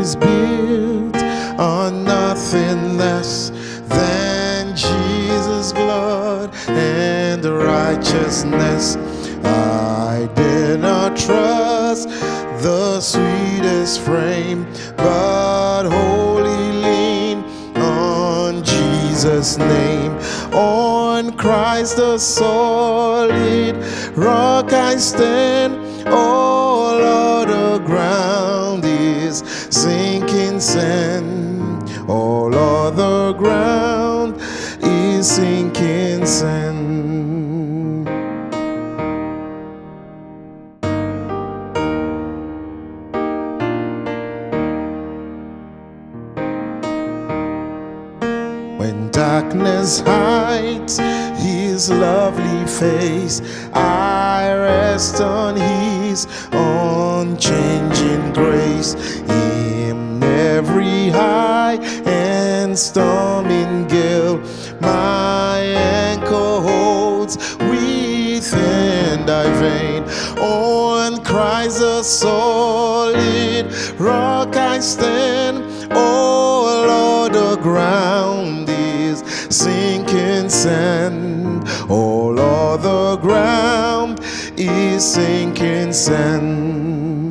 Is built on nothing less than Jesus' blood and righteousness. I dare not trust the sweetest frame, but wholly lean on Jesus' name, on Christ the solid rock I stand. All other ground sinking sand. All other ground is sinking sand. When darkness hides his lovely face, I rest on his unchanging grace. Storming gale, my anchor holds within thy vein. On Christ the solid rock I stand. All the ground is sinking sand. All the ground is sinking sand.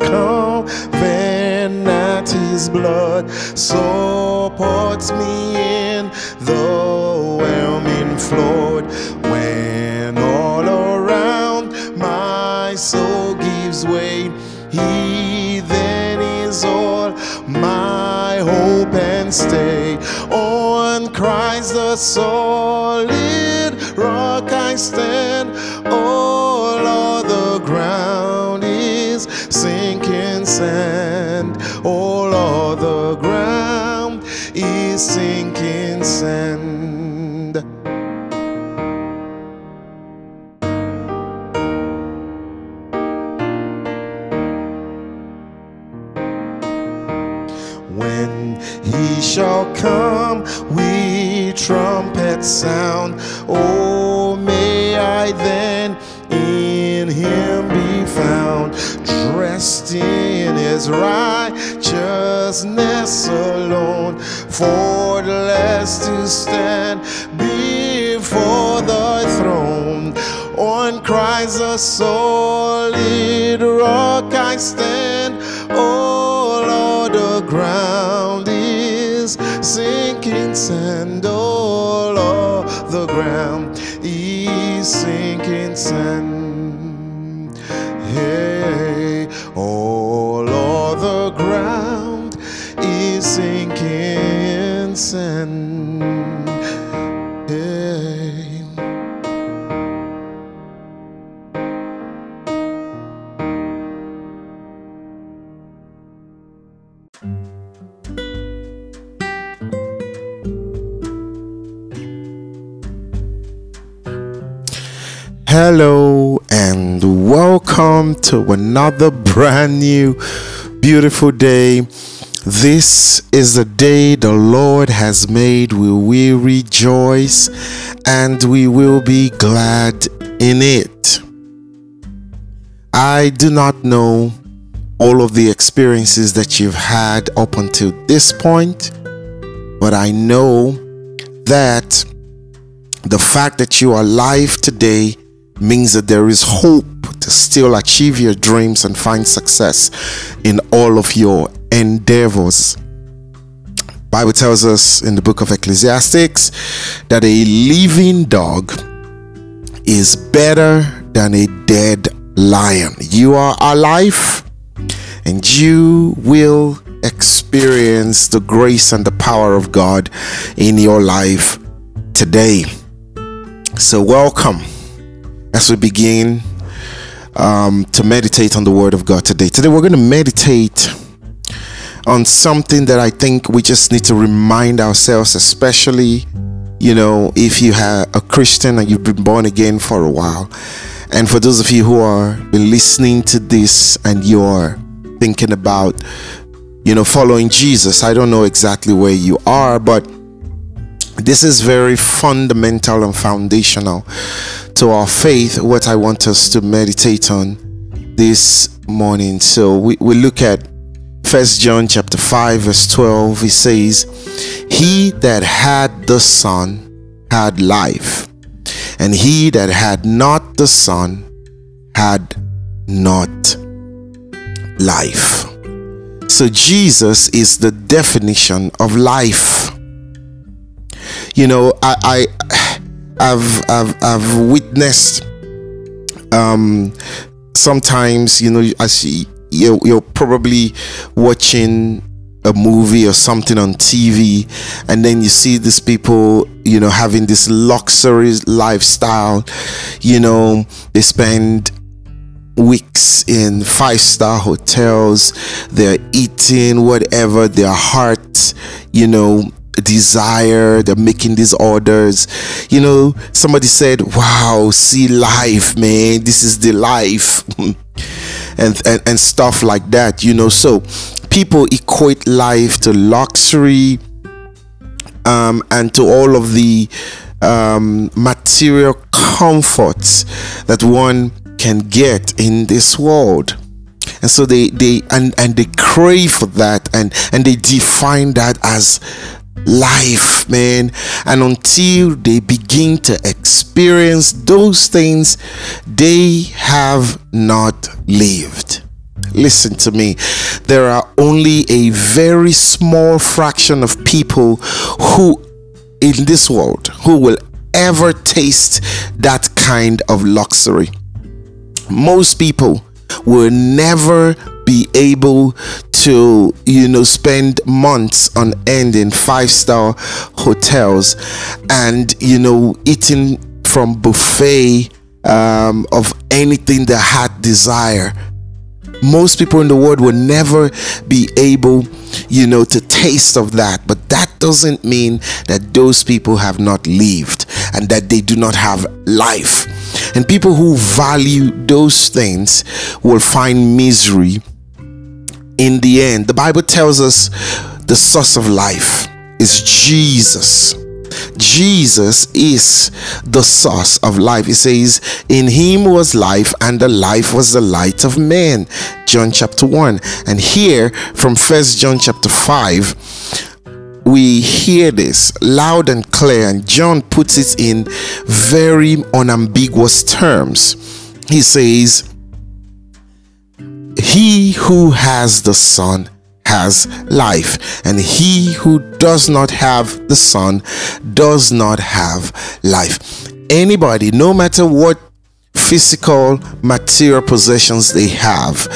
Covenant, his blood supports me in the whelming flood. When all around my soul gives way, he then is all my hope and stay. On Christ the solid rock I stand. Sand. All other ground is sinking sand. The last to stand before the throne. On Christ the solid rock I stand. Oh, All the ground is sinking sand. Oh, All the ground is sinking sand. Sand. Hello and welcome to another brand new beautiful day. This is the day the Lord has made. We will rejoice and we will be glad in it. I do not know all of the experiences that you've had up until this point, but I know that The fact that you are alive today means that there is hope to still achieve your dreams and find success in all of your endeavors. Bible tells us in the book of Ecclesiastes that a living dog is better than a dead lion. You are alive and you will experience the grace and the power of God in your life today. So, welcome as we begin um, to meditate on the Word of God today. Today, we're going to meditate on something that I think we just need to remind ourselves, especially, you know, if you are a Christian and you've been born again for a while. And for those of you who are listening to this and you're thinking about, you know, following Jesus, I don't know exactly where you are, but this is very fundamental and foundational to our faith, what I want us to meditate on this morning. So we, we look at First John chapter 5, verse 12. He says, He that had the Son had life, and he that had not the Son had not life. So Jesus is the definition of life. You know, I, I I've I've I've witnessed um sometimes you know as you're, you're probably watching a movie or something on TV and then you see these people you know having this luxury lifestyle. You know they spend weeks in five star hotels. They're eating whatever their heart you know desire they're making these orders. You know somebody said wow see life man. This is the life. And, and and stuff like that you know. So people equate life to luxury um, and to all of the um, material comforts that one can get in this world. And so they they and and they crave for that and and they define that as life, man. And until they begin to experience those things, they have not lived. Listen to me. There are only a very small fraction of people who in this world who will ever taste that kind of luxury. Most people will never be able to you know spend months on end in five star hotels and you know eating from buffet um, of anything the heart desire. Most people in the world will never be able you know to taste of that but that doesn't mean that those people have not lived and that they do not have life. And people who value those things will find misery in the end. The Bible tells us the source of life is Jesus. Jesus is the source of life. He says, In him was life, and the life was the light of men. John chapter 1. And here from First John chapter 5, we hear this loud and clear, and John puts it in very unambiguous terms. He says, he who has the Son has life, and he who does not have the Son does not have life. Anybody, no matter what physical material possessions they have,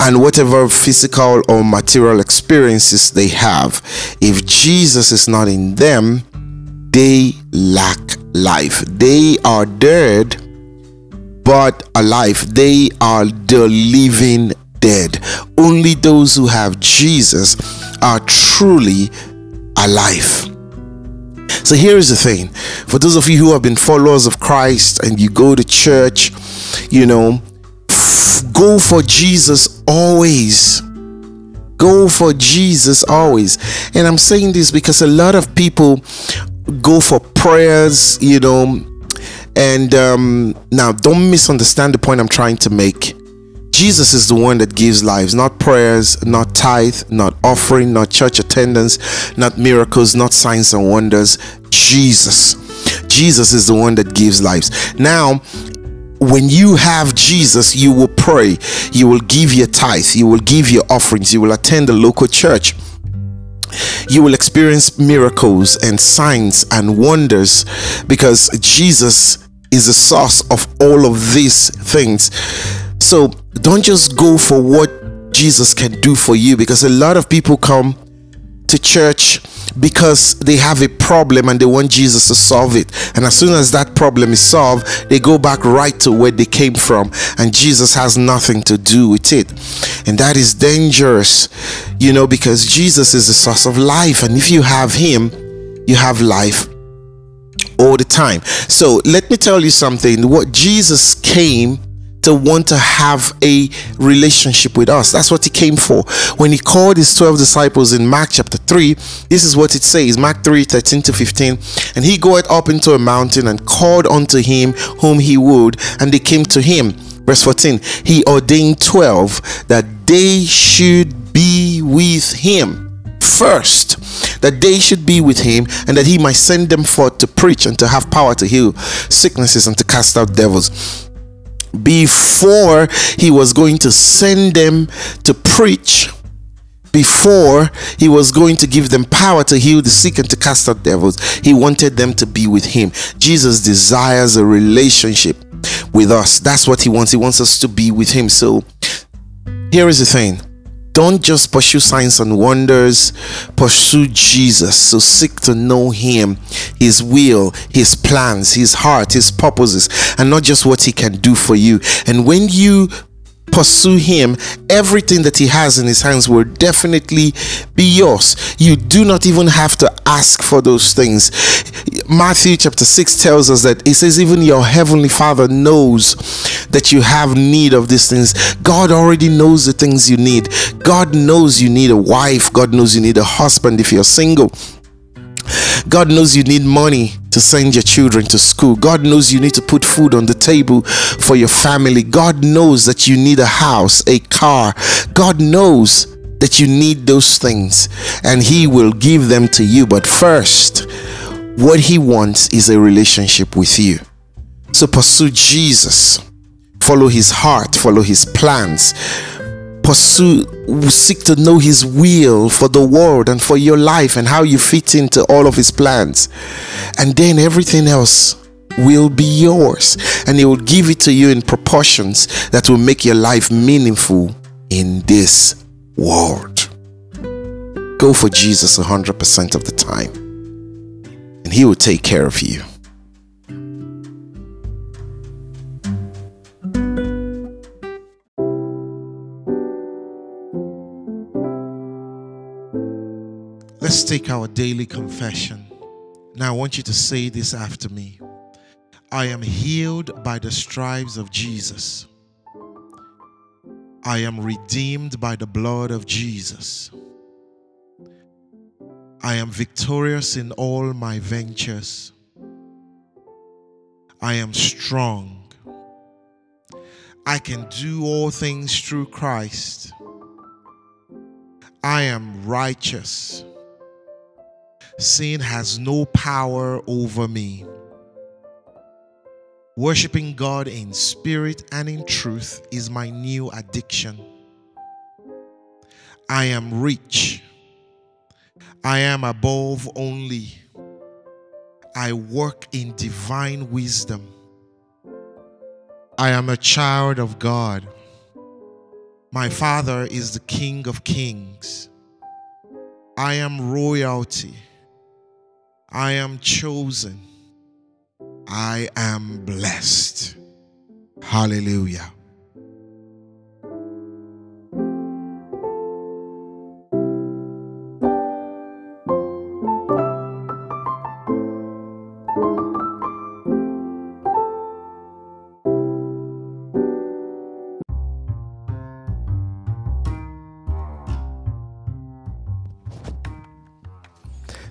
and whatever physical or material experiences they have, if Jesus is not in them, they lack life. They are dead but alive. They are the living dead. Only those who have Jesus are truly alive. So here's the thing for those of you who have been followers of Christ and you go to church, you know, go for Jesus always. Go for Jesus always. And I'm saying this because a lot of people go for prayers, you know, and um, now, don't misunderstand the point I'm trying to make. Jesus is the one that gives lives, not prayers, not tithe, not offering, not church attendance, not miracles, not signs and wonders. Jesus. Jesus is the one that gives lives. Now, when you have Jesus, you will pray, you will give your tithe, you will give your offerings, you will attend the local church. You will experience miracles and signs and wonders because Jesus is the source of all of these things. So don't just go for what Jesus can do for you because a lot of people come to church because they have a problem and they want Jesus to solve it. And as soon as that problem is solved, they go back right to where they came from, and Jesus has nothing to do with it. And that is dangerous, you know, because Jesus is the source of life, and if you have Him, you have life all the time. So let me tell you something what Jesus came to want to have a relationship with us. That's what he came for. When he called his 12 disciples in Mark chapter 3, this is what it says Mark 3 13 to 15. And he goeth up into a mountain and called unto him whom he would, and they came to him. Verse 14 He ordained 12 that they should be with him first that they should be with him and that he might send them forth to preach and to have power to heal sicknesses and to cast out devils before he was going to send them to preach before he was going to give them power to heal the sick and to cast out devils, he wanted them to be with him. Jesus desires a relationship with us. That's what he wants. He wants us to be with him. So here is the thing don't just pursue signs and wonders, pursue Jesus. So seek to know Him, His will, His plans, His heart, His purposes, and not just what He can do for you. And when you pursue him, everything that he has in his hands will definitely be yours. You do not even have to ask for those things. Matthew chapter 6 tells us that it says, even your heavenly father knows that you have need of these things. God already knows the things you need. God knows you need a wife, God knows you need a husband if you're single. God knows you need money to send your children to school. God knows you need to put food on the table for your family. God knows that you need a house, a car. God knows that you need those things and He will give them to you. But first, what He wants is a relationship with you. So pursue Jesus, follow His heart, follow His plans. Pursue seek to know his will for the world and for your life and how you fit into all of his plans. And then everything else will be yours. And he will give it to you in proportions that will make your life meaningful in this world. Go for jesus 100% of the time and he will take care of you Let's take our daily confession. Now, I want you to say this after me I am healed by the stripes of Jesus. I am redeemed by the blood of Jesus. I am victorious in all my ventures. I am strong. I can do all things through Christ. I am righteous. Sin has no power over me. Worshipping God in spirit and in truth is my new addiction. I am rich. I am above only. I work in divine wisdom. I am a child of God. My Father is the King of Kings. I am royalty. I am chosen. I am blessed. Hallelujah.